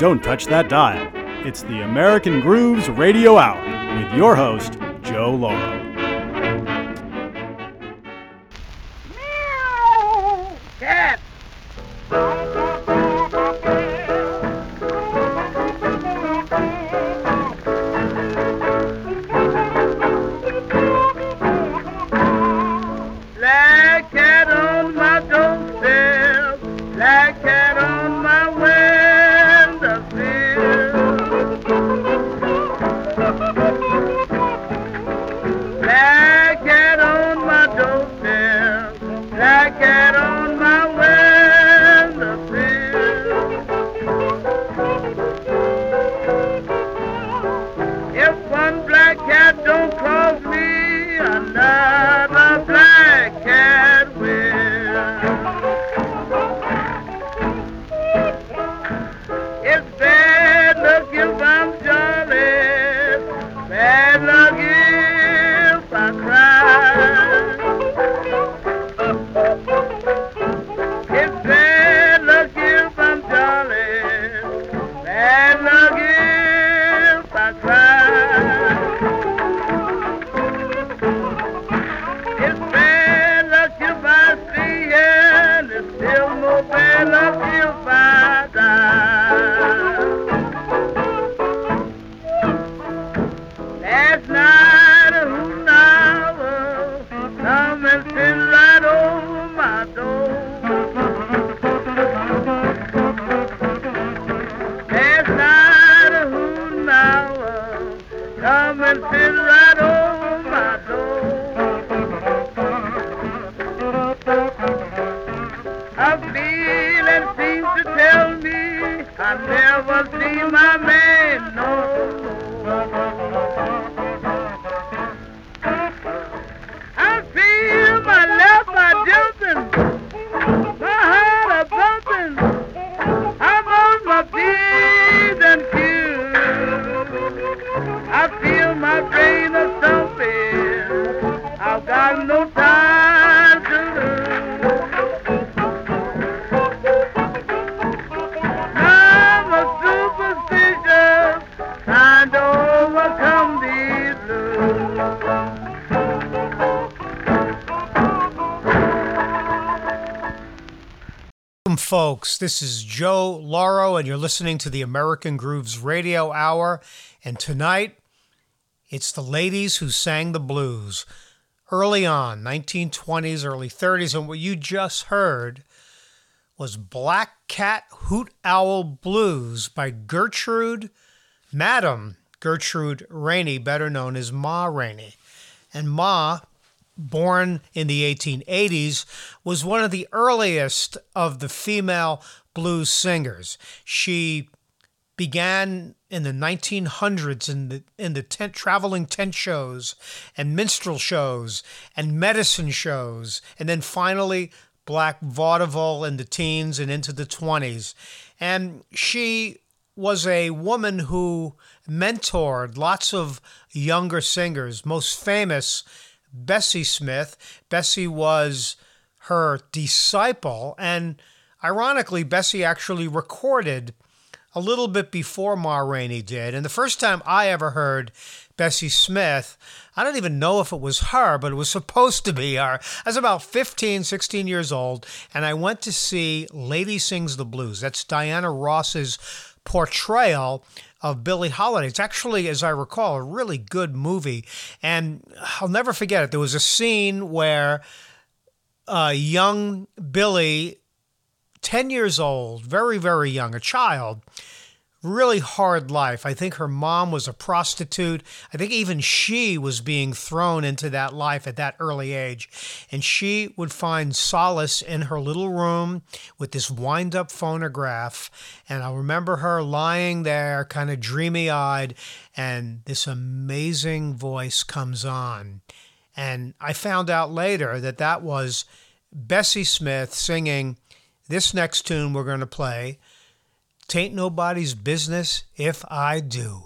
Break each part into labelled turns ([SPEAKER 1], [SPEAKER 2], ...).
[SPEAKER 1] Don't touch that dial. It's the American Grooves Radio Hour with your host, Joe Lauro.
[SPEAKER 2] Folks. This is Joe Lauro, and you're listening to the American Grooves Radio Hour. And tonight, it's the ladies who sang the blues early on, 1920s, early 30s. And what you just heard was Black Cat Hoot Owl Blues by Gertrude, Madam Gertrude Rainey, better known as Ma Rainey. And Ma born in the 1880s, was one of the earliest of the female blues singers. She began in the 1900s in the in the tent traveling tent shows and minstrel shows and medicine shows and then finally black vaudeville in the teens and into the 20s and she was a woman who mentored lots of younger singers most famous Bessie Smith. Bessie was her disciple, and ironically, Bessie actually recorded a little bit before Ma Rainey did. And the first time I ever heard Bessie Smith, I don't even know if it was her, but it was supposed to be her. I was about 15, 16 years old, and I went to see Lady Sings the Blues. That's Diana Ross's portrayal of Billie Holiday. It's actually, as I recall, a really good movie. And I'll never forget it. There was a scene where uh, young Billie, 10 years old, very, very young, a child, really hard life. I think her mom was a prostitute. I think even she was being thrown into that life at that early age. And she would find solace in her little room with this wind up phonograph. And I remember her lying there, kind of dreamy eyed, and this amazing voice comes on. And I found out later that that was Bessie Smith singing this next tune we're going to play. Tain't nobody's business if I do.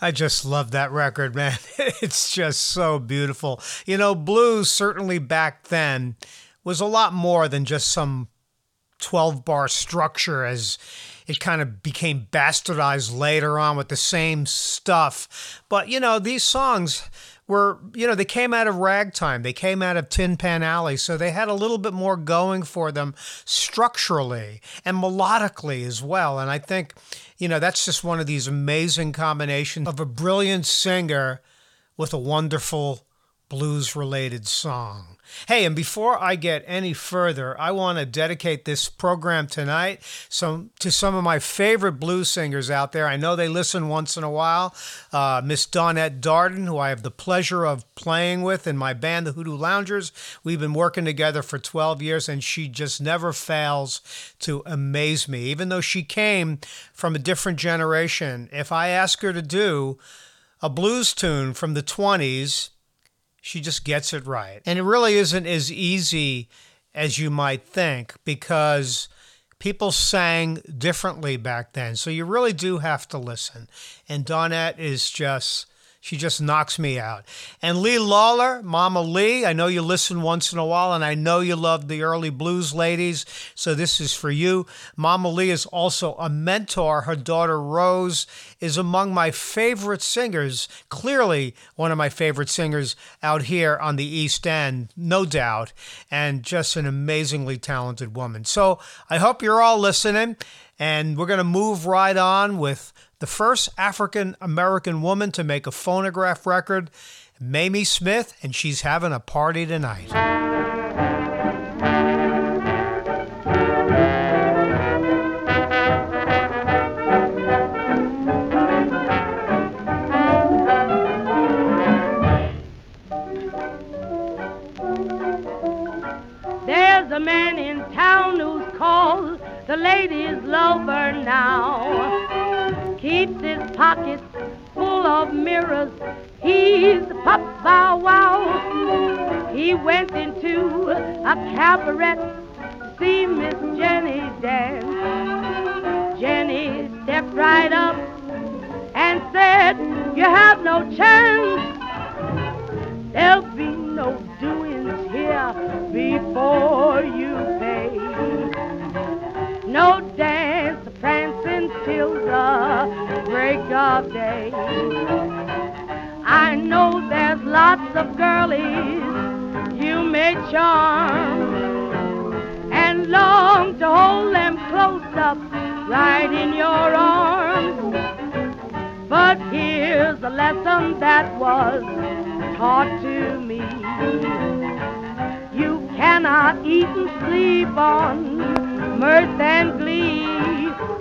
[SPEAKER 2] I just love that record, man. It's just so beautiful. You know, blues certainly back then was a lot more than just some 12 bar structure as it kind of became bastardized later on with the same stuff. But, you know, these songs were, you know, they came out of ragtime, they came out of Tin Pan Alley, so they had a little bit more going for them structurally and melodically as well. And I think, you know, that's just one of these amazing combinations of a brilliant singer with a wonderful blues related song. Hey, and before I get any further, I want to dedicate this program tonight some, to some of my favorite blues singers out there. I know they listen once in a while. Uh, Miss Dawnette Darden, who I have the pleasure of playing with in my band, the Hoodoo Loungers. We've been working together for 12 years, and she just never fails to amaze me. Even though she came from a different generation, if I ask her to do a blues tune from the 20s, she just gets it right. And it really isn't as easy as you might think because people sang differently back then. So you really do have to listen. And Dawnette is just she just knocks me out. And Lee Lawler, Mama Lee, I know you listen once in a while, and I know you love the early blues ladies, so this is for you. Mama Lee is also a mentor. Her daughter Rose is among my favorite singers, clearly one of my favorite singers out here on the East End, no doubt, and just an amazingly talented woman. So I hope you're all listening, and we're going to move right on with the first African American woman to make a phonograph record, Mamie Smith, and she's having a party tonight.
[SPEAKER 3] The ladies' lover now keeps his pockets full of mirrors. He's Pop Bow Wow. He went into a cabaret to see Miss Jenny dance. Jenny stepped right up and said, You have no chance. There'll be no doings here before you. No dance, prancing till the break of day. I know there's lots of girlies you may charm and long to hold them close up right in your arms. But here's a lesson that was taught to me. You cannot eat and sleep on mirth and glee.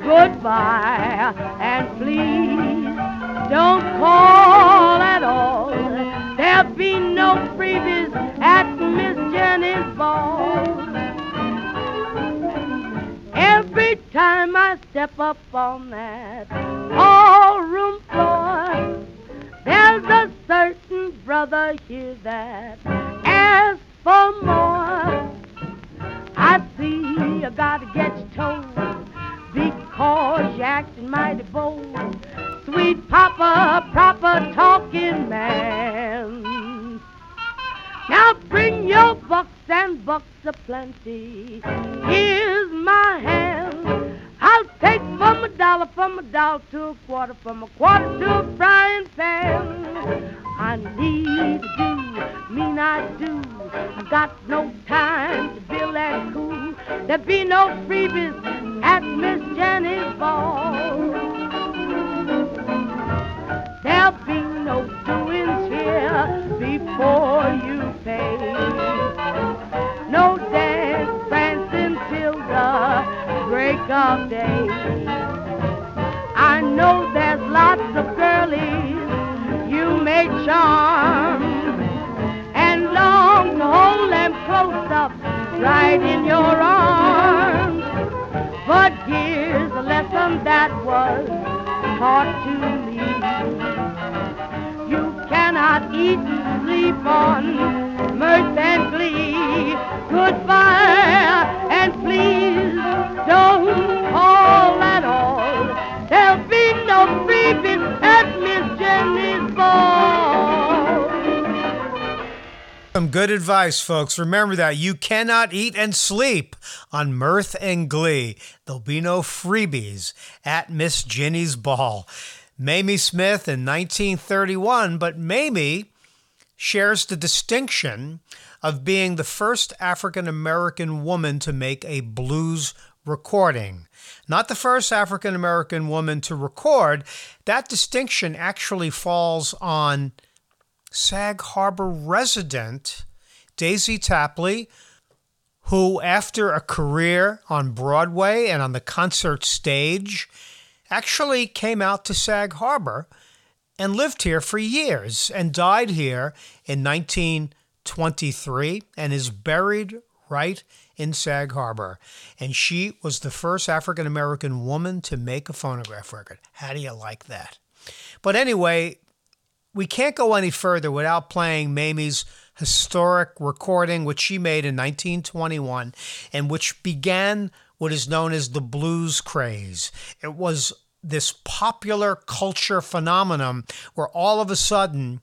[SPEAKER 3] Goodbye and please don't call at all. There'll be no freebies at Miss Jenny's ball. Every time I step up on that ballroom floor, there's a certain brother here that asks for more. I see you gotta get your toes because you're acting mighty bold. Sweet papa, proper talking man. Now bring your bucks and bucks aplenty. Here's my hand. I'll take from a dollar, from a dollar to a quarter, from a quarter to a frying pan. I need to do, mean I do. Got no time to bill and cool. There be no freebies at Miss Jenny's ball. There'll be no doings here before you pay. No dance, prancing till the break of day. I know there's lots of girlies you may charm to hold them close up right in your arms. But here's a lesson that was taught to me. You cannot eat and sleep on mirth and glee. Goodbye and please don't call at all. There'll be no freebies at Miss Jenny's ball.
[SPEAKER 2] Some good advice, folks. Remember that you cannot eat and sleep on mirth and glee. There'll be no freebies at Miss Ginny's ball. Mamie Smith in 1931, but Mamie shares the distinction of being the first African American woman to make a blues recording. Not the first African American woman to record. That distinction actually falls on Sag Harbor resident Daisy Tapley, who, after a career on Broadway and on the concert stage, actually came out to Sag Harbor and lived here for years and died here in 1923 and is buried right in Sag Harbor. And she was the first African American woman to make a phonograph record. How do you like that? But anyway, we can't go any further without playing Mamie's historic recording, which she made in 1921 and which began what is known as the blues craze. It was this popular culture phenomenon where all of a sudden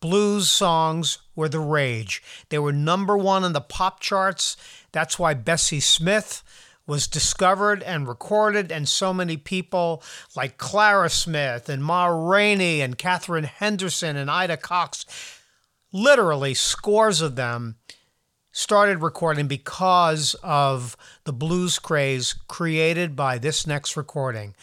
[SPEAKER 2] blues songs were the rage. They were number one on the pop charts. That's why Bessie Smith was discovered and recorded, and so many people like Clara Smith and Ma Rainey and Catherine Henderson and Ida Cox, literally scores of them, started recording because of the blues craze created by this next recording.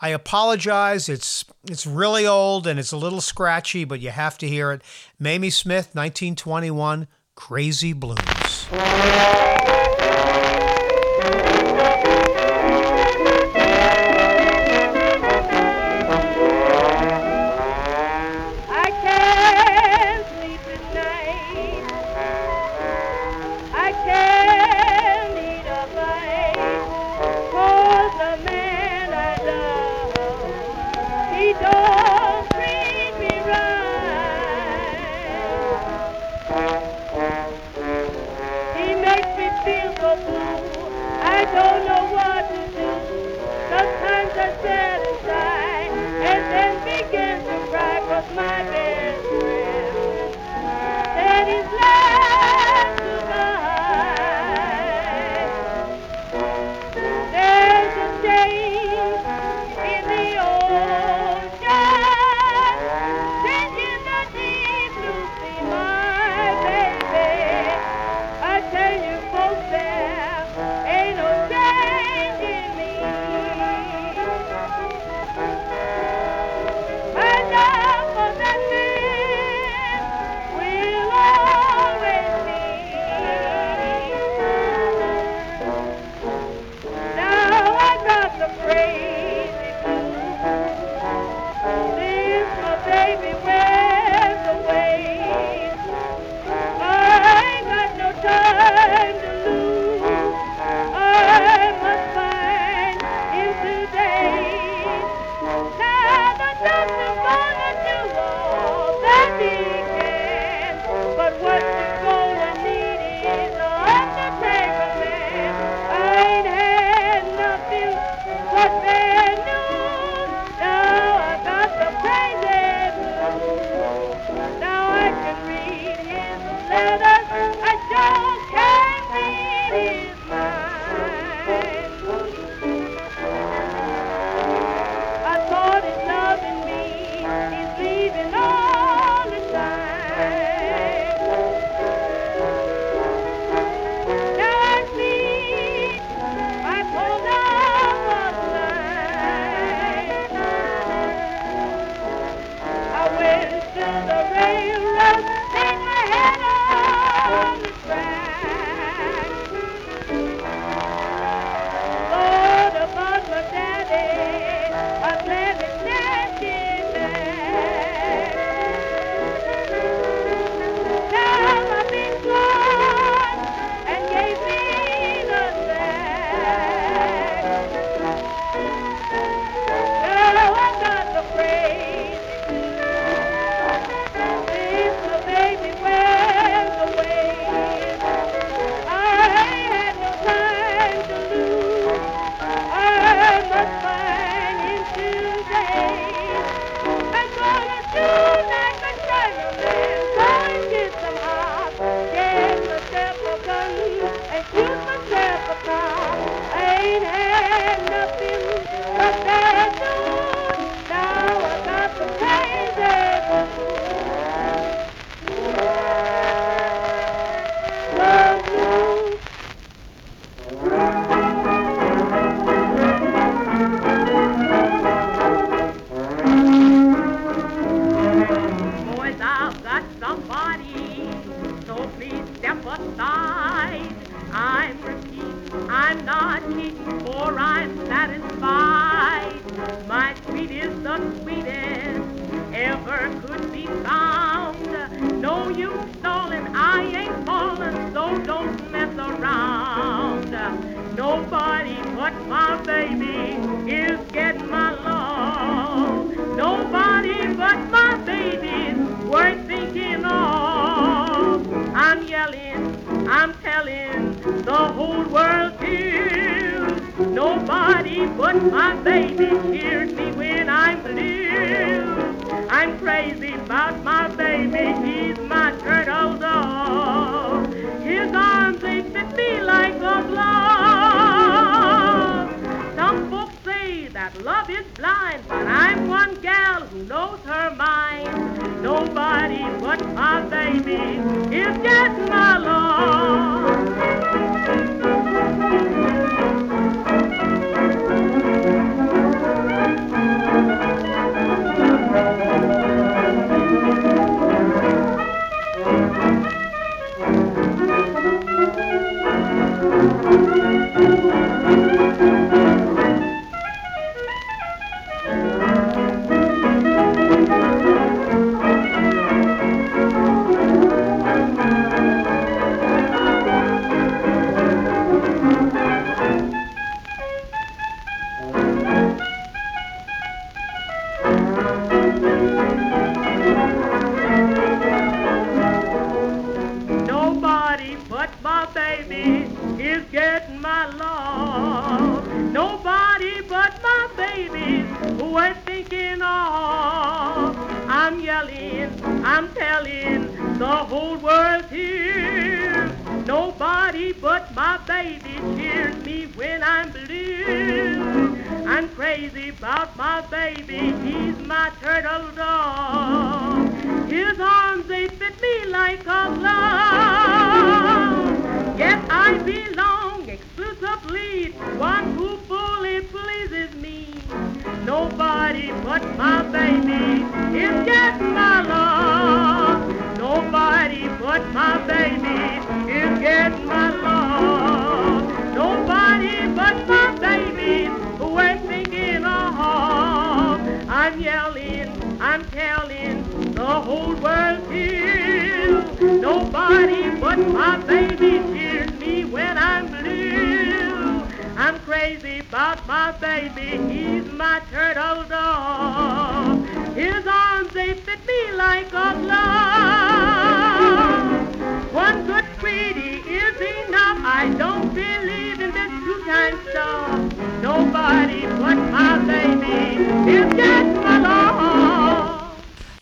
[SPEAKER 2] I apologize. It's it's really old and it's a little scratchy, but you have to hear it. Mamie Smith, 1921, Crazy Blues.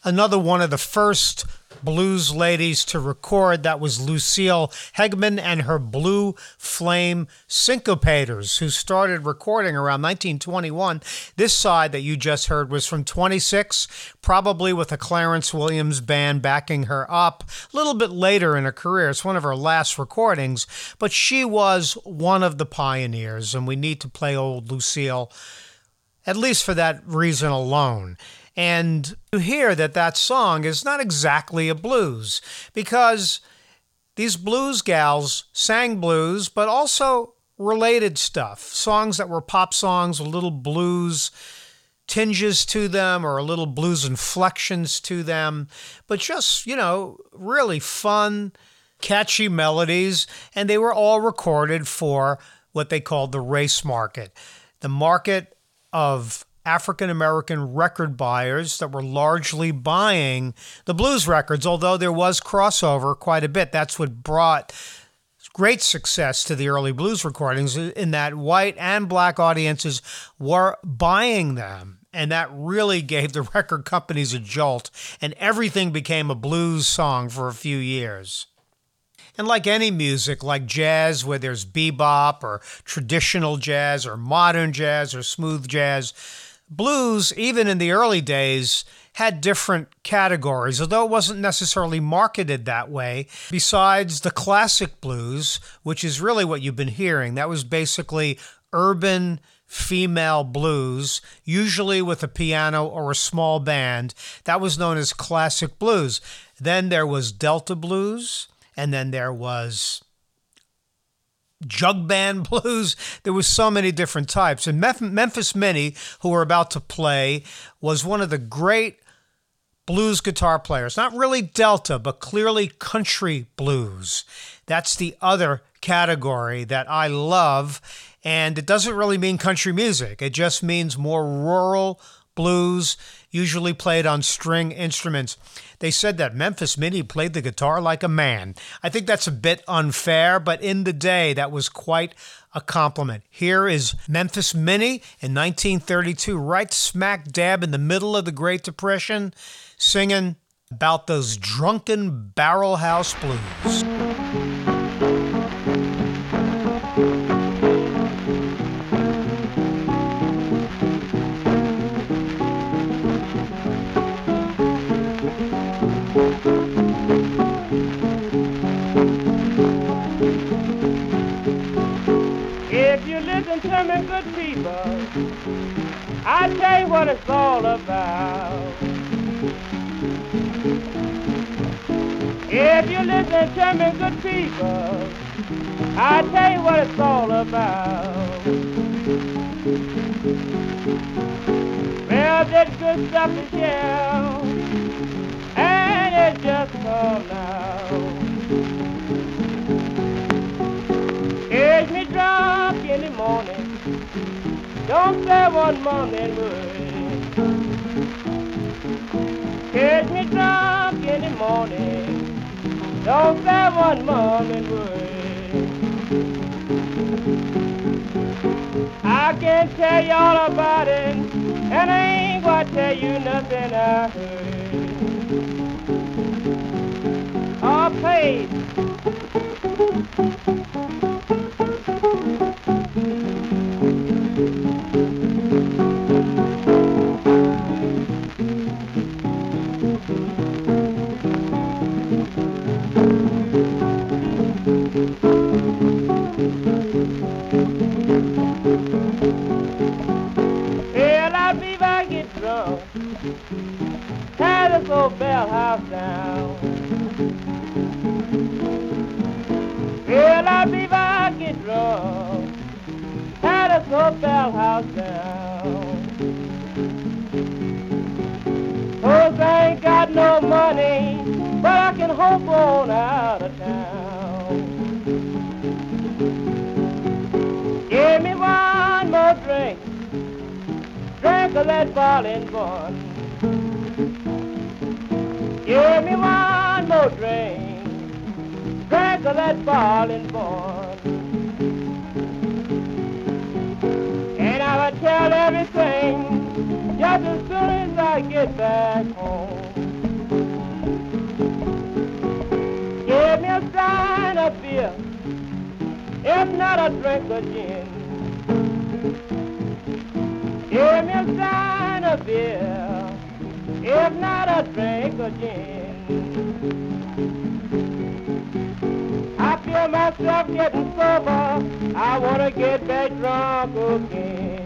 [SPEAKER 2] Another one of the first blues ladies to record. That was Lucille Hegamin and her Blue Flame Syncopators, who started recording around 1921. This side that you just heard was from 26, probably with a Clarence Williams band backing her up a little bit later in her career. It's one of her last recordings, but she was one of the pioneers, and we need to play old Lucille at least for that reason alone. And you hear that that song is not exactly a blues because these blues gals sang blues, but also related stuff. Songs that were pop songs with little blues tinges to them or a little blues inflections to them, but just, you know, really fun, catchy melodies. And they were all recorded for what they called the race market, the market of African American record buyers that were largely buying the blues records, although there was crossover quite a bit. That's what brought great success to the early blues recordings, in that white and black audiences were buying them. And that really gave the record companies a jolt, and everything became a blues song for a few years. And like any music, like jazz, where there's bebop or traditional jazz or modern jazz or smooth jazz, blues, even in the early days, had different categories, although it wasn't necessarily marketed that way. Besides the classic blues, which is really what you've been hearing, that was basically urban female blues, usually with a piano or a small band. That was known as classic blues. Then there was Delta blues, and then there was jug band blues. There was so many different types. And Memphis Minnie, who we're about to play, was one of the great blues guitar players. Not really Delta, but clearly country blues. That's the other category that I love. And it doesn't really mean country music, it just means more rural blues, usually played on string instruments. They said that Memphis Minnie played the guitar like a man. I think that's a bit unfair, but in the day, that was quite a compliment. Here is Memphis Minnie in 1932, right smack dab in the middle of the Great Depression, singing about those drunken barrel house blues.
[SPEAKER 4] What it's all about. If you listen to me, good people, I tell you what it's all about. Well, this good stuff is here, and it just come now. Here's me drop in the morning. Don't say one morning word. Morning. Don't say one morning word. I can tell you all about it, and I ain't gonna tell you nothing I heard. Oh, all paid. that ballin' born.
[SPEAKER 5] Give me one more drink, drink of that falling born. And I will tell everything just as soon as I get back home. Give me a sign of beer, if not a drink of gin. Give me a sign beer, if not a drink of gin. I feel myself getting sober, I wanna get back drunk again.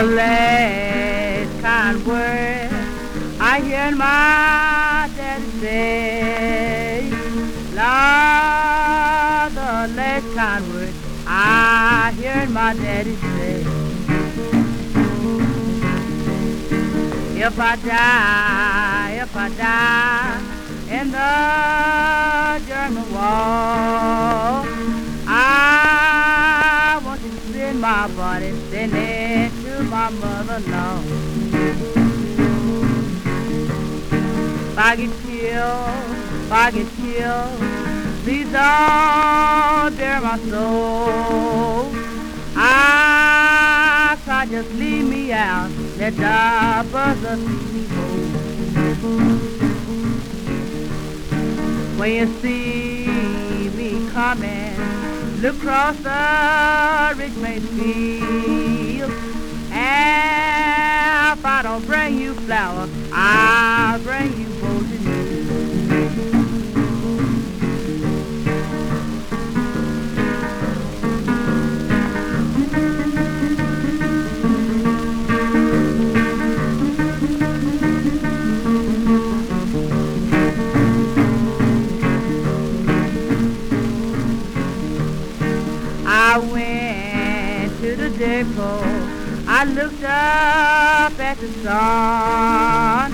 [SPEAKER 5] The last kind word I hear my daddy say. Lord, the last kind word I hear my daddy say. If I die, if I die in the German wall, I want to send my body get killed, if I get killed, please don't bury my soul. I can't just leave me out, let the buzzer see me go. When you see me coming, look across the Richmond field. And if I don't bring you flowers, I'll bring you news. I went to the depot. I looked up sun.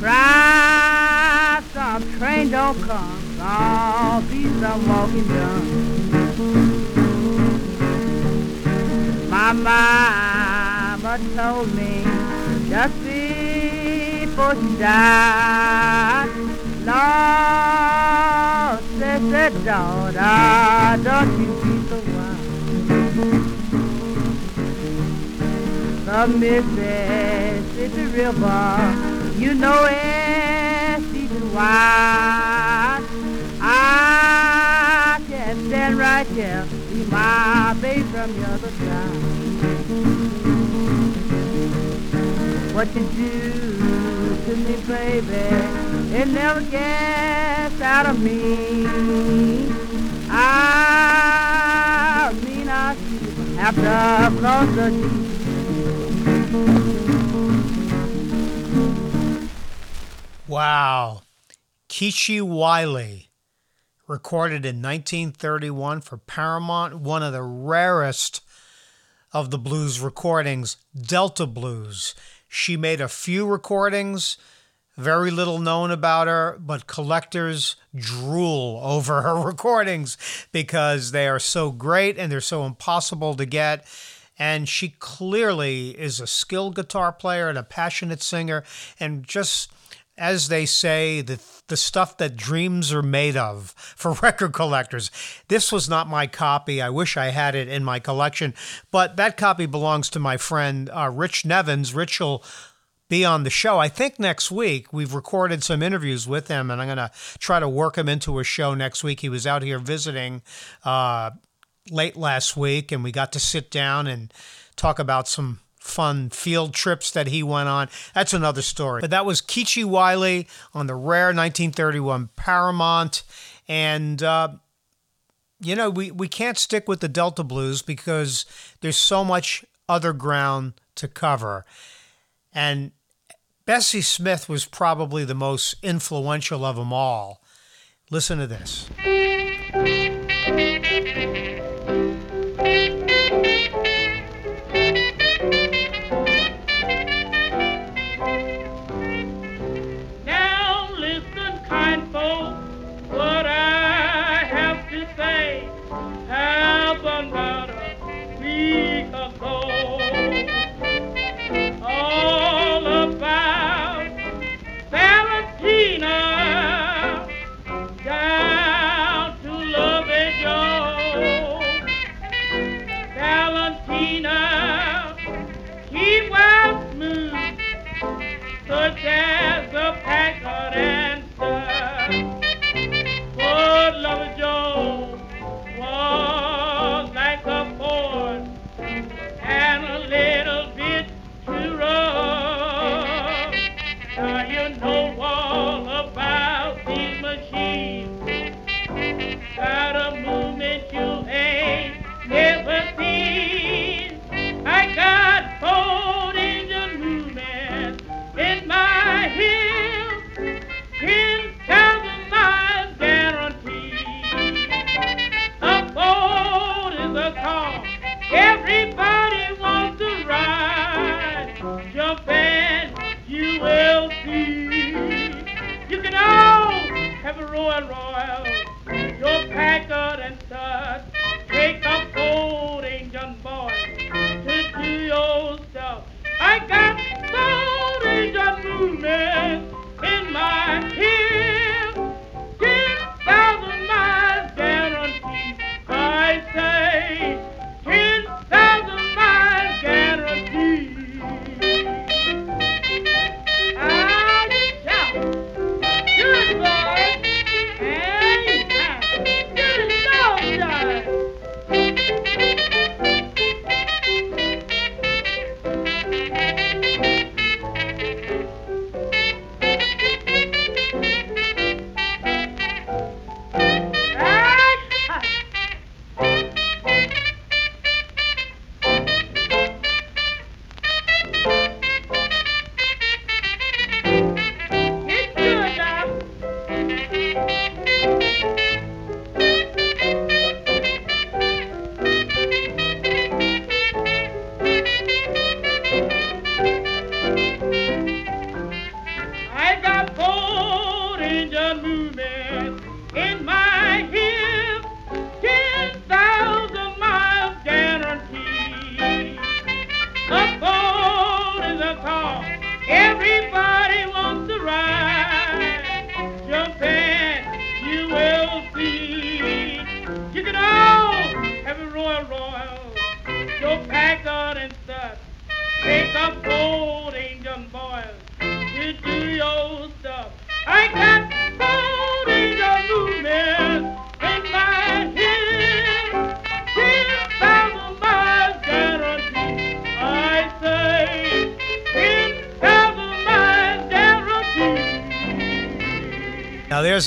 [SPEAKER 5] Cried, some train don't come. Some be some walking done. My mama told me just before she died. Lord, said, said, daughter, don't you be so wild. The Mississippi River, you know it's and wide. I can stand right here, see my baby from the other side. What you do to me, baby, it never gets out of me. I mean I after cross the
[SPEAKER 2] Wow. Geeshie Wiley, recorded in 1931 for Paramount, one of the rarest of the blues recordings, Delta Blues. She made a few recordings, very little known about her, but collectors drool over her recordings because they are so great and they're so impossible to get. And she clearly is a skilled guitar player and a passionate singer, and just as they say, the the stuff that dreams are made of for record collectors. This was not my copy. I wish I had it in my collection, but that copy belongs to my friend uh, Rich Nevins. Rich will be on the show. I think next week. We've recorded some interviews with him, and I'm going to try to work him into a show next week. He was out here visiting uh, late last week, and we got to sit down and talk about some fun field trips that he went on. That's another story. But that was Geeshie Wiley on the rare 1931 Paramount. And, uh, you know, we, we can't stick with the Delta Blues because there's so much other ground to cover. And Bessie Smith was probably the most influential of them all. Listen to this.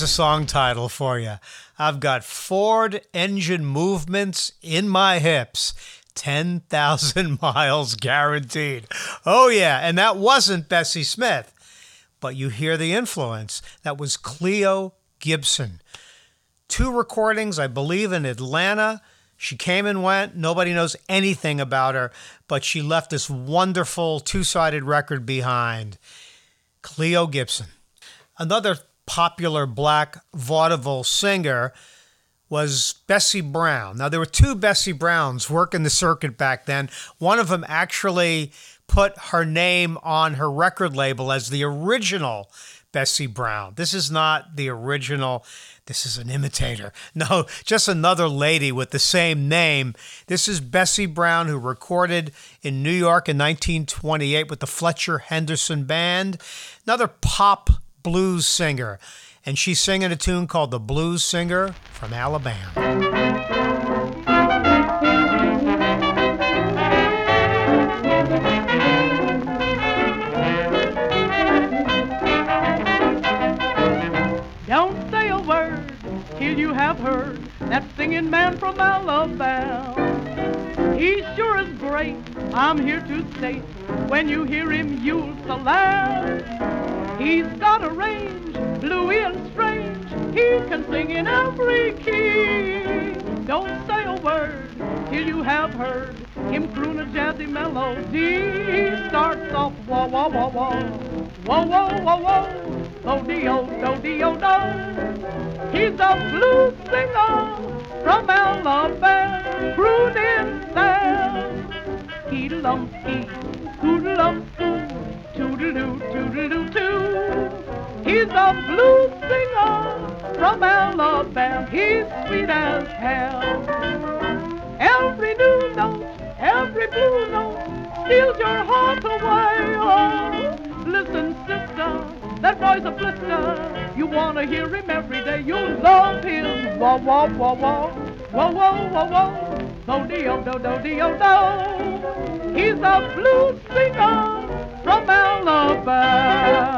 [SPEAKER 6] A
[SPEAKER 2] song title for you. I've got Ford engine movements in my hips. 10,000 miles guaranteed. Oh, yeah. And that wasn't Bessie Smith. But you hear the influence. That was Cleo Gibson. Two recordings, I believe, in Atlanta. She came and went. Nobody knows anything about her, but she left this wonderful two sided record behind. Cleo Gibson. Another popular black vaudeville singer was Bessie Brown. Now, there were two Bessie Browns working the circuit back then. One of them actually put her name on her record label as the original Bessie Brown. This is not the original. This is an imitator. No, just another lady with the same name. This is Bessie Brown, who recorded in New York in 1928 with the Fletcher Henderson Band. Another pop blues singer. And she's singing a tune called The Blues Singer from Alabama.
[SPEAKER 6] Don't say a word till you have heard that singing man from Alabama. He sure is great, I'm here to say. When you hear him, you'll salute. He's got a range, bluey and strange. He can sing in every key. Don't say a word till you have heard him croon a jazzy melody. He starts off wah wah wah wah, wah wah wah wah. Oh dio do dio do. He's a blues singer from Alabama, crooning. Ski-dum ski, hoodlum foo, He's a blues singer from Alabama. He's sweet as hell. Every new note, every blue note steals your heart away. Oh, listen, sister, that boy's a blister. You wanna hear him every day. You love him. Wah wah wah wah, wah wah wah wah. Do dio do do dio do. He's a blues singer from Alabama.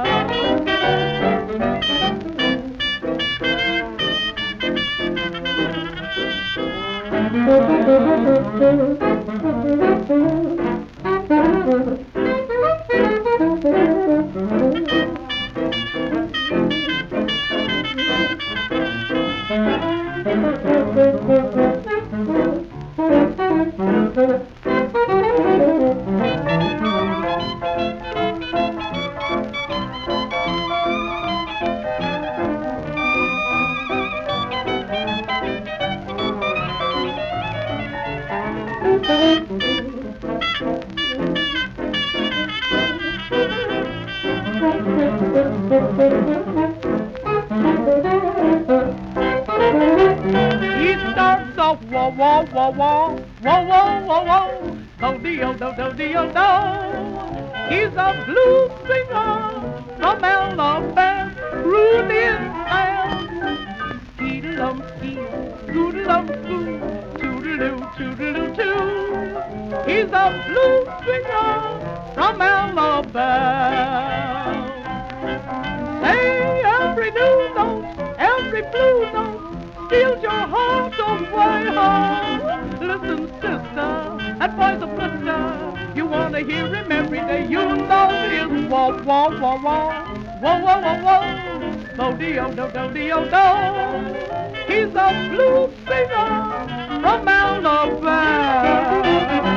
[SPEAKER 3] Say every new note, every blue note steals your heart away. Oh, listen, sister, that boy's a blister. You wanna hear him every day. You know his wah wah wah wah, wah wah wah wah, do do do dio do. He's a blues singer from Alabama.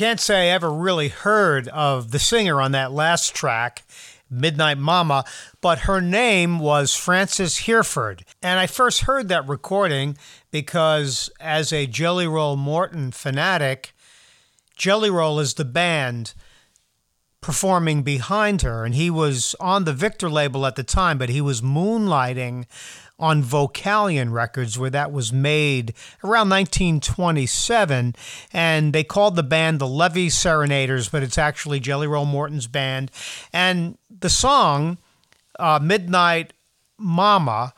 [SPEAKER 2] can't say I ever really heard of the singer on that last track, Midnight Mama, but her name was Frances Hereford. And I first heard that recording because, as a Jelly Roll Morton fanatic, Jelly Roll is the band performing behind her. And he was on the Victor label at the time, but he was moonlighting on Vocalion Records, where that was made around 1927. And they called the band the Levee Serenaders, but it's actually Jelly Roll Morton's band. And the song, uh, Midnight Mama,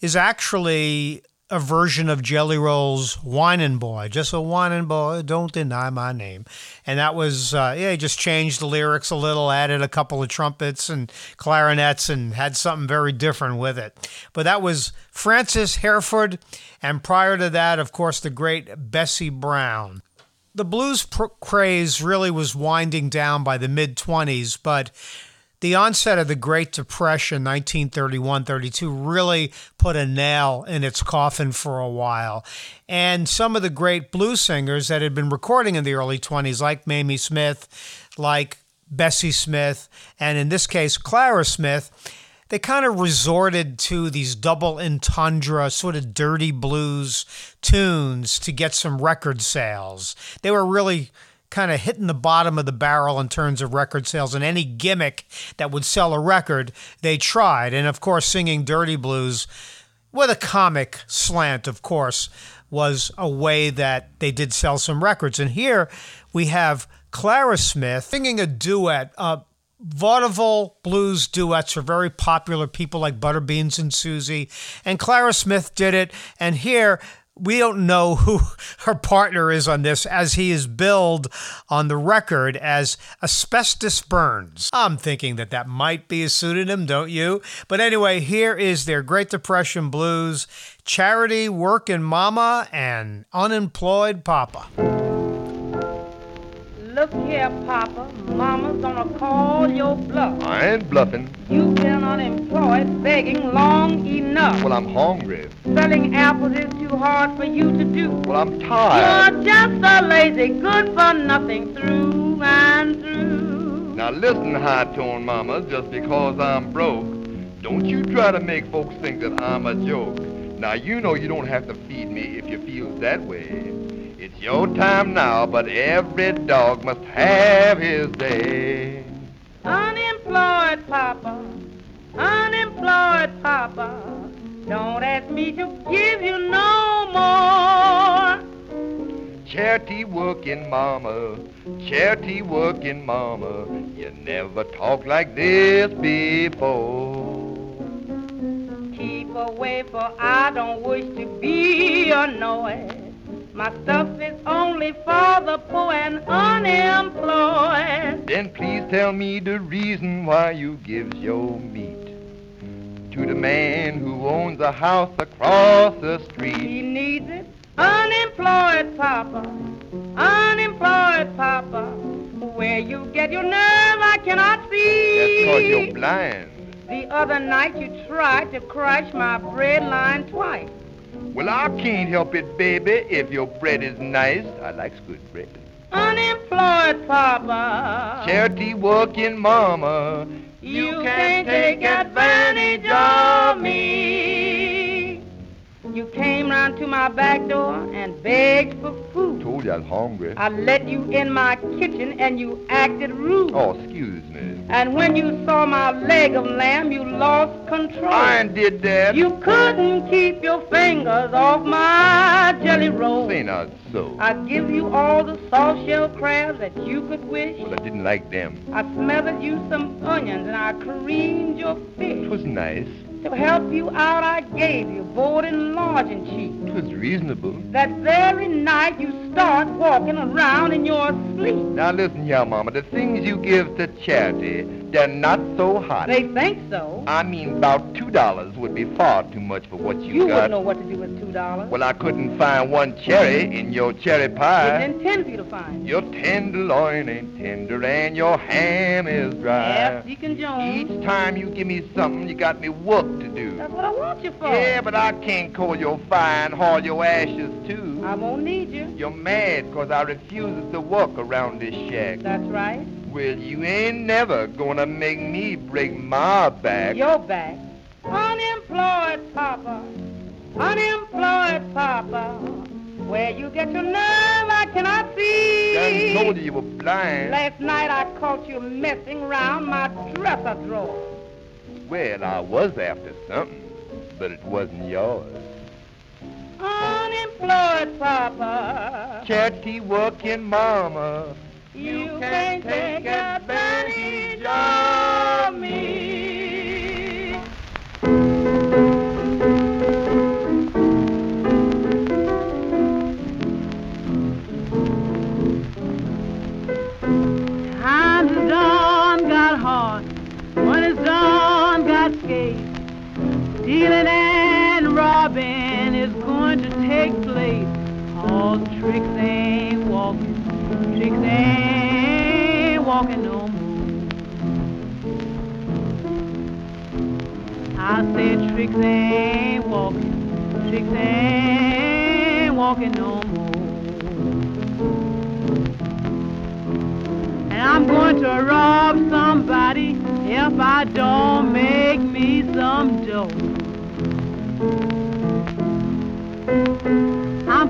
[SPEAKER 2] is actually a version of Jelly Roll's Whinin' Boy, just a whinin' boy, don't deny my name. And that was, uh, yeah, he just changed the lyrics a little, added a couple of trumpets and clarinets, and had something very different with it. But that was Frances Hereford, and prior to that, of course, the great Bessie Brown. The blues pr- craze really was winding down by the mid 20s, but the onset of the Great Depression, 1931 32, really put a nail in its coffin for a while. And some of the great blues singers that had been recording in the early 20s, like Mamie Smith, like Bessie Smith, and in this case, Clara Smith, they kind of resorted to these double entendre, sort of dirty blues tunes to get some record sales. They were really kind of hitting the bottom of the barrel in terms of record sales, and any gimmick that would sell a record, they tried. And of course, singing dirty blues with a comic slant, of course, was a way that they did sell some records. And here we have Clara Smith singing a duet. Uh, vaudeville blues duets are very popular. People like Butterbeans and Susie, and Clara Smith did it. And here we don't know who her partner is on this, as he is billed on the record as Asbestos Burns. I'm thinking that that might be a pseudonym, don't you? But anyway, here is their Great Depression blues Charity, Working Mama, and Unemployed Papa.
[SPEAKER 7] Look here, Papa. Mama's gonna call your bluff.
[SPEAKER 8] I ain't bluffing.
[SPEAKER 7] You've been unemployed, begging long enough.
[SPEAKER 8] Well, I'm hungry.
[SPEAKER 7] Selling apples is too hard for you to do.
[SPEAKER 8] Well, I'm tired.
[SPEAKER 7] You're just a lazy, good for nothing through and through.
[SPEAKER 8] Now listen, high tone mama, just because I'm broke, don't you try to make folks think that I'm a joke. Now you know you don't have to feed me if you feel that way. It's your time now, but every dog must have his day.
[SPEAKER 7] Unemployed Papa, unemployed Papa. Don't ask me to give you no more.
[SPEAKER 8] Charity working mama, charity working mama, you never talked like this before.
[SPEAKER 7] Keep away, for I don't wish to be annoyed. My stuff is only for the poor and unemployed.
[SPEAKER 8] Then please tell me the reason why you gives your meat to the man who owns a house across the street.
[SPEAKER 7] He needs it. Unemployed Papa, unemployed Papa. Where you get your nerve, I cannot see.
[SPEAKER 8] That's cause you're blind.
[SPEAKER 7] The other night you tried to crush my bread line twice.
[SPEAKER 8] Well, I can't help it, baby, if your bread is nice. I likes good bread.
[SPEAKER 7] Unemployed Papa.
[SPEAKER 8] Charity working mama,
[SPEAKER 7] You can't take advantage of me. You came round to my back door and begged for food.
[SPEAKER 8] told you I was hungry.
[SPEAKER 7] I let you in my kitchen and you acted rude.
[SPEAKER 8] Oh, excuse me.
[SPEAKER 7] And when you saw my leg of lamb, you lost control.
[SPEAKER 8] I did that.
[SPEAKER 7] You couldn't keep your fingers off my jelly roll.
[SPEAKER 8] Say not so.
[SPEAKER 7] I give you all the soft shell crabs that you could wish.
[SPEAKER 8] Well, I didn't like them.
[SPEAKER 7] I smothered you some onions and I creamed your fish.
[SPEAKER 8] It was nice.
[SPEAKER 7] To help you out, I gave you board and lodging cheap.
[SPEAKER 8] It was reasonable.
[SPEAKER 7] That very night, you start walking around in your sleep.
[SPEAKER 8] Now listen here, Mama. The things you give to charity, they're not so hot.
[SPEAKER 7] They think so.
[SPEAKER 8] I mean, about two dollars would be far too much for what you,
[SPEAKER 7] You
[SPEAKER 8] got.
[SPEAKER 7] wouldn't know what to do with two dollars.
[SPEAKER 8] Well, I couldn't find one cherry in your cherry pie.
[SPEAKER 7] Didn't intend for you to find.
[SPEAKER 8] Your tenderloin ain't tender and your ham is dry.
[SPEAKER 7] Yes, Deacon Jones.
[SPEAKER 8] Each time you give me something, you got me work to do.
[SPEAKER 7] That's what I want you for.
[SPEAKER 8] Yeah, but I can't coal your fire and haul your ashes too.
[SPEAKER 7] I won't need you.
[SPEAKER 8] You're mad 'cause I refuses to walk around this shack.
[SPEAKER 7] That's right.
[SPEAKER 8] Well, you ain't never gonna make me break my back.
[SPEAKER 7] Your back. Unemployed Papa. Unemployed Papa. Where you get your nerve, I cannot see.
[SPEAKER 8] I told you you were blind.
[SPEAKER 7] Last night I caught you messing around my dresser drawer.
[SPEAKER 8] Well, I was after something, but it wasn't yours.
[SPEAKER 7] Oh, Unemployed Papa.
[SPEAKER 8] Charity working mama.
[SPEAKER 7] You can't take advantage of me.
[SPEAKER 5] Time is done, got hard. When it's done, got scared. Stealing and robbing take place. Oh, All tricks ain't walking, tricks ain't walking no more. I said tricks ain't walking, tricks ain't walking no more. And I'm going to rob somebody if I don't make me some dough.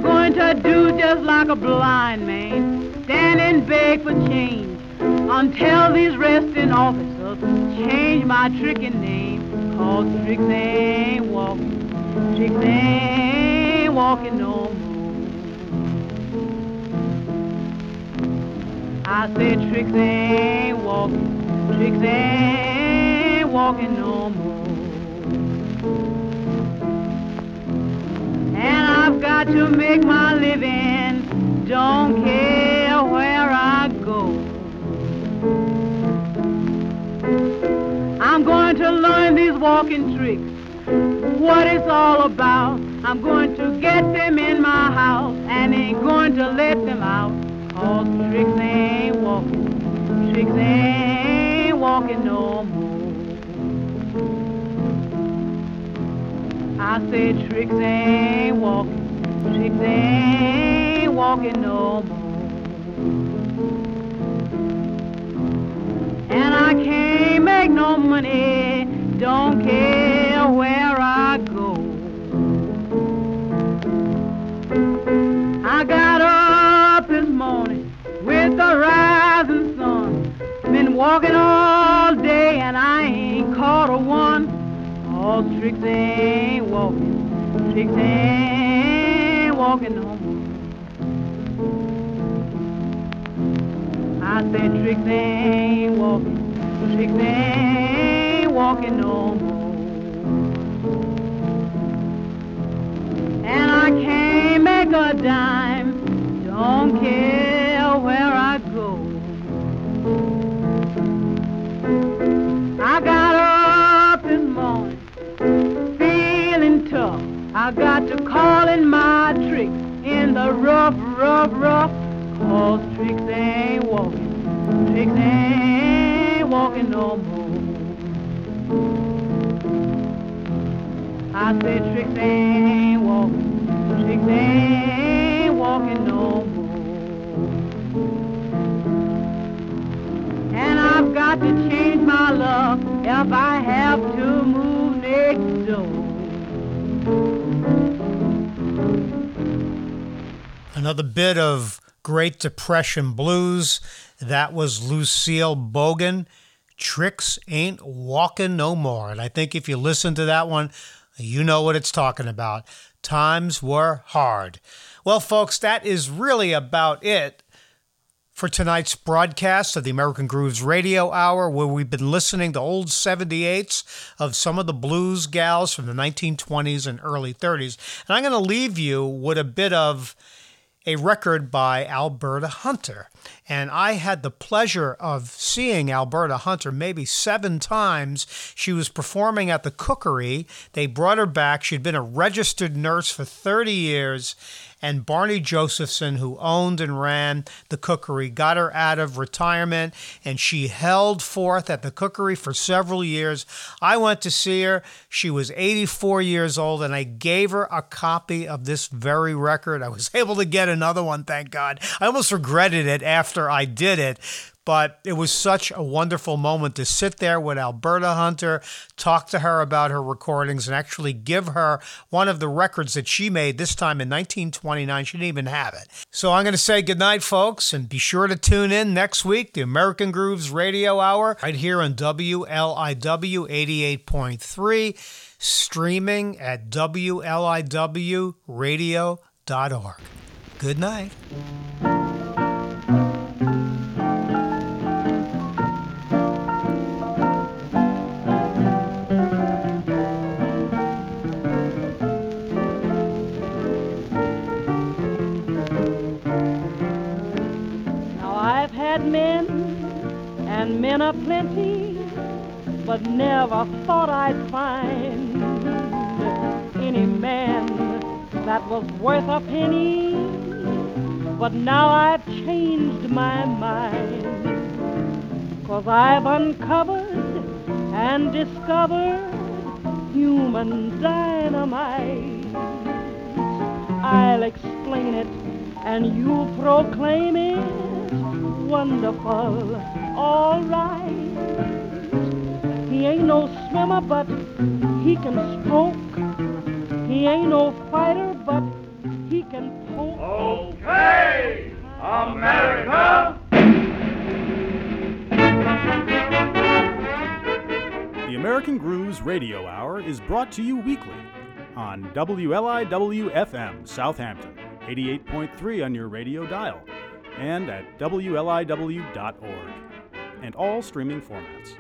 [SPEAKER 5] Going to do just like a blind man, stand and beg for change until these resting officers change my tricking name. Cause tricks ain't walking, tricks ain't walking no more. I said tricks ain't walking, tricks ain't walking no more. And I've got to make my living, don't care where I go. I'm going to learn these walking tricks, what it's all about. I'm going to get them in my house and ain't going to let them out. Cause tricks ain't walking, tricks ain't walking no more. I said tricks ain't walking, tricks ain't walking no more. And I can't make no money, don't care where I go. I got up this morning with the rising sun. Been walking all day and I ain't. All tricks ain't walking, tricks ain't walking no more. I said tricks ain't walking, tricks ain't walking no more. And I can't make a dime, don't care where I go. I got I got to calling my tricks in the rough, rough, rough. Cause tricks ain't walking, tricks ain't walking no more. I said tricks ain't walking, tricks ain't walking no more. And I've got to change my luck if I have to
[SPEAKER 2] Another bit of Great Depression blues. That was Lucille Bogan. Tricks Ain't Walking No More. And I think if you listen to that one, you know what it's talking about. Times were hard. Well, folks, that is really about it for tonight's broadcast of the American Grooves Radio Hour, where we've been listening to old 78s of some of the blues gals from the 1920s and early 30s. And I'm going to leave you with a bit of a record by Alberta Hunter. And I had the pleasure of seeing Alberta Hunter maybe seven times. She was performing at the Cookery. They brought her back. She'd been a registered nurse for 30 years. And Barney Josephson, who owned and ran the cookery, got her out of retirement and she held forth at the cookery for several years. I went to see her. She was 84 years old and I gave her a copy of this very record. I was able to get another one, thank God. I almost regretted it after I did it. But it was such a wonderful moment to sit there with Alberta Hunter, talk to her about her recordings, and actually give her one of the records that she made this time in 1929. She didn't even have it. So I'm going to say goodnight, folks, and be sure to tune in next week, the American Grooves Radio Hour, right here on WLIW 88.3, streaming at WLIWradio.org. Good night.
[SPEAKER 3] Aplenty, but never thought I'd find any man that was worth a penny. But now I've changed my mind, cause I've uncovered and discovered human dynamite. I'll explain it and you'll proclaim it wonderful, all right. He ain't no swimmer, but he can stroke. He ain't no fighter, but he can poke.
[SPEAKER 9] Okay, America!
[SPEAKER 10] The American Grooves Radio Hour is brought to you weekly on WLIW FM Southampton, 88.3 on your radio dial, and at WLIW.org, and all streaming formats.